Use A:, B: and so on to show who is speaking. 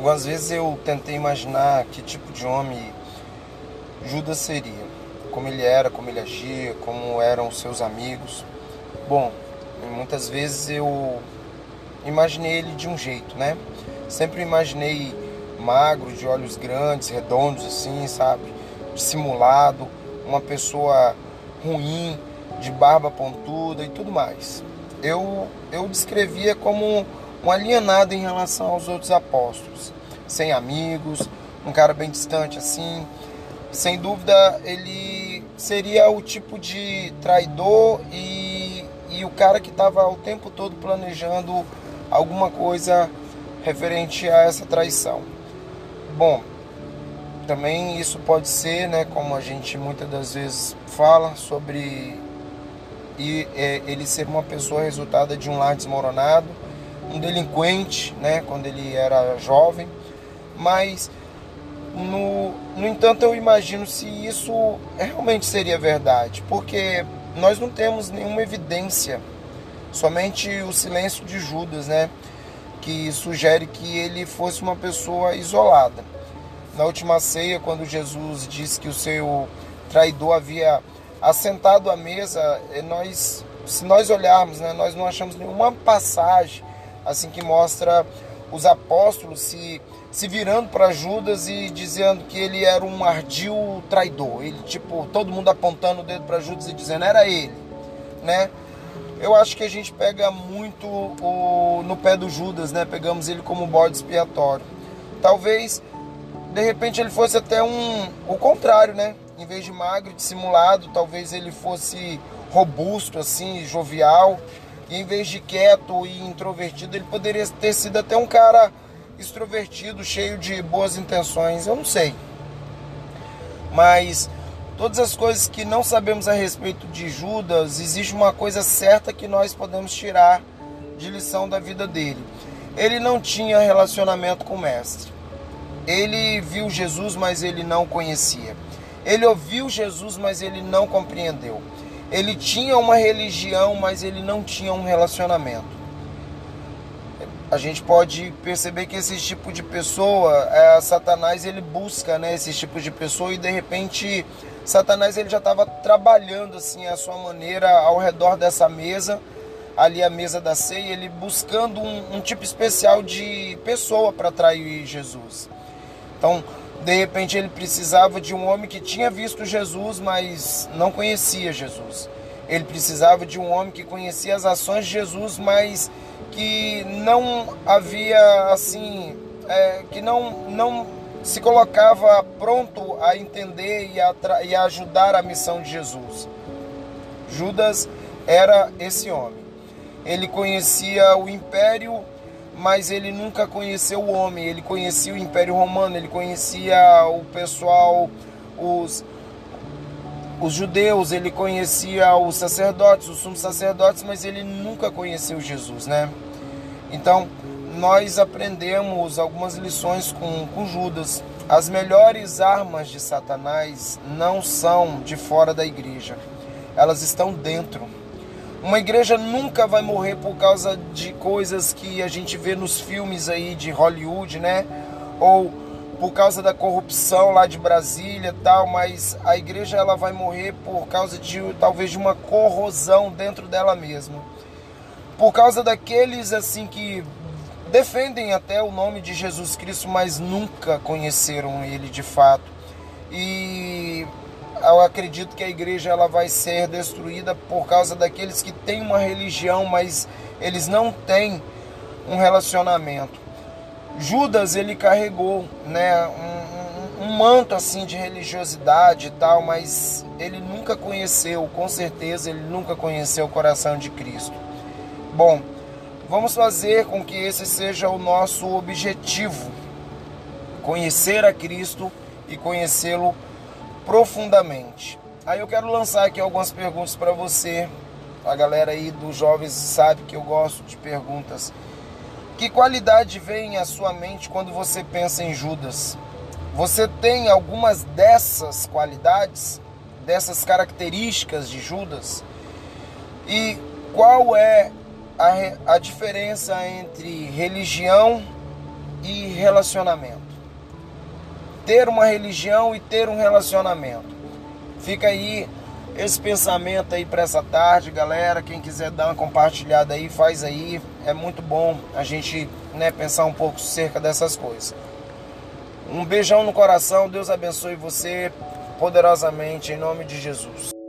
A: Algumas vezes eu tentei imaginar que tipo de homem Judas seria, como ele era, como ele agia, como eram os seus amigos. Bom, muitas vezes eu imaginei ele de um jeito, né? Sempre imaginei magro, de olhos grandes, redondos assim, sabe? Dissimulado, uma pessoa ruim, de barba pontuda e tudo mais. Eu eu descrevia como um alienado em relação aos outros apóstolos, sem amigos, um cara bem distante assim. Sem dúvida, ele seria o tipo de traidor e, e o cara que estava o tempo todo planejando alguma coisa referente a essa traição. Bom, também isso pode ser, né, como a gente muitas das vezes fala sobre é, ele ser uma pessoa resultada de um lar desmoronado um delinquente, né, quando ele era jovem, mas no, no entanto eu imagino se isso realmente seria verdade, porque nós não temos nenhuma evidência, somente o silêncio de Judas, né, que sugere que ele fosse uma pessoa isolada. Na última ceia, quando Jesus disse que o seu traidor havia assentado à mesa, nós, se nós olharmos, né, nós não achamos nenhuma passagem assim que mostra os apóstolos se, se virando para Judas e dizendo que ele era um ardil traidor. Ele, tipo, todo mundo apontando o dedo para Judas e dizendo, era ele, né? Eu acho que a gente pega muito o, no pé do Judas, né? Pegamos ele como bode expiatório. Talvez, de repente, ele fosse até um... o contrário, né? Em vez de magro, dissimulado, talvez ele fosse robusto, assim, jovial em vez de quieto e introvertido, ele poderia ter sido até um cara extrovertido, cheio de boas intenções, eu não sei. Mas todas as coisas que não sabemos a respeito de Judas, existe uma coisa certa que nós podemos tirar de lição da vida dele. Ele não tinha relacionamento com o mestre. Ele viu Jesus, mas ele não conhecia. Ele ouviu Jesus, mas ele não compreendeu. Ele tinha uma religião, mas ele não tinha um relacionamento. A gente pode perceber que esse tipo de pessoa, é, Satanás ele busca, né, esse tipo de pessoa e de repente Satanás ele já estava trabalhando assim a sua maneira ao redor dessa mesa, ali a mesa da ceia, ele buscando um, um tipo especial de pessoa para atrair Jesus. Então, de repente ele precisava de um homem que tinha visto Jesus, mas não conhecia Jesus. Ele precisava de um homem que conhecia as ações de Jesus, mas que não havia assim, é, que não, não se colocava pronto a entender e a, e a ajudar a missão de Jesus. Judas era esse homem. Ele conhecia o império mas ele nunca conheceu o homem, ele conhecia o Império Romano, ele conhecia o pessoal, os, os judeus, ele conhecia os sacerdotes, os sumos sacerdotes, mas ele nunca conheceu Jesus, né? Então, nós aprendemos algumas lições com, com Judas. As melhores armas de Satanás não são de fora da igreja, elas estão dentro. Uma igreja nunca vai morrer por causa de coisas que a gente vê nos filmes aí de Hollywood, né? Ou por causa da corrupção lá de Brasília, tal, mas a igreja ela vai morrer por causa de talvez de uma corrosão dentro dela mesma. Por causa daqueles assim que defendem até o nome de Jesus Cristo, mas nunca conheceram ele de fato. E eu acredito que a igreja ela vai ser destruída por causa daqueles que têm uma religião, mas eles não têm um relacionamento. Judas ele carregou, né, um, um, um manto assim de religiosidade e tal, mas ele nunca conheceu, com certeza ele nunca conheceu o coração de Cristo. Bom, vamos fazer com que esse seja o nosso objetivo: conhecer a Cristo e conhecê-lo profundamente. Aí eu quero lançar aqui algumas perguntas para você. A galera aí dos jovens sabe que eu gosto de perguntas. Que qualidade vem à sua mente quando você pensa em Judas? Você tem algumas dessas qualidades, dessas características de Judas? E qual é a, a diferença entre religião e relacionamento. Ter uma religião e ter um relacionamento. Fica aí esse pensamento aí para essa tarde, galera. Quem quiser dar uma compartilhada aí, faz aí. É muito bom a gente né, pensar um pouco cerca dessas coisas. Um beijão no coração. Deus abençoe você poderosamente em nome de Jesus.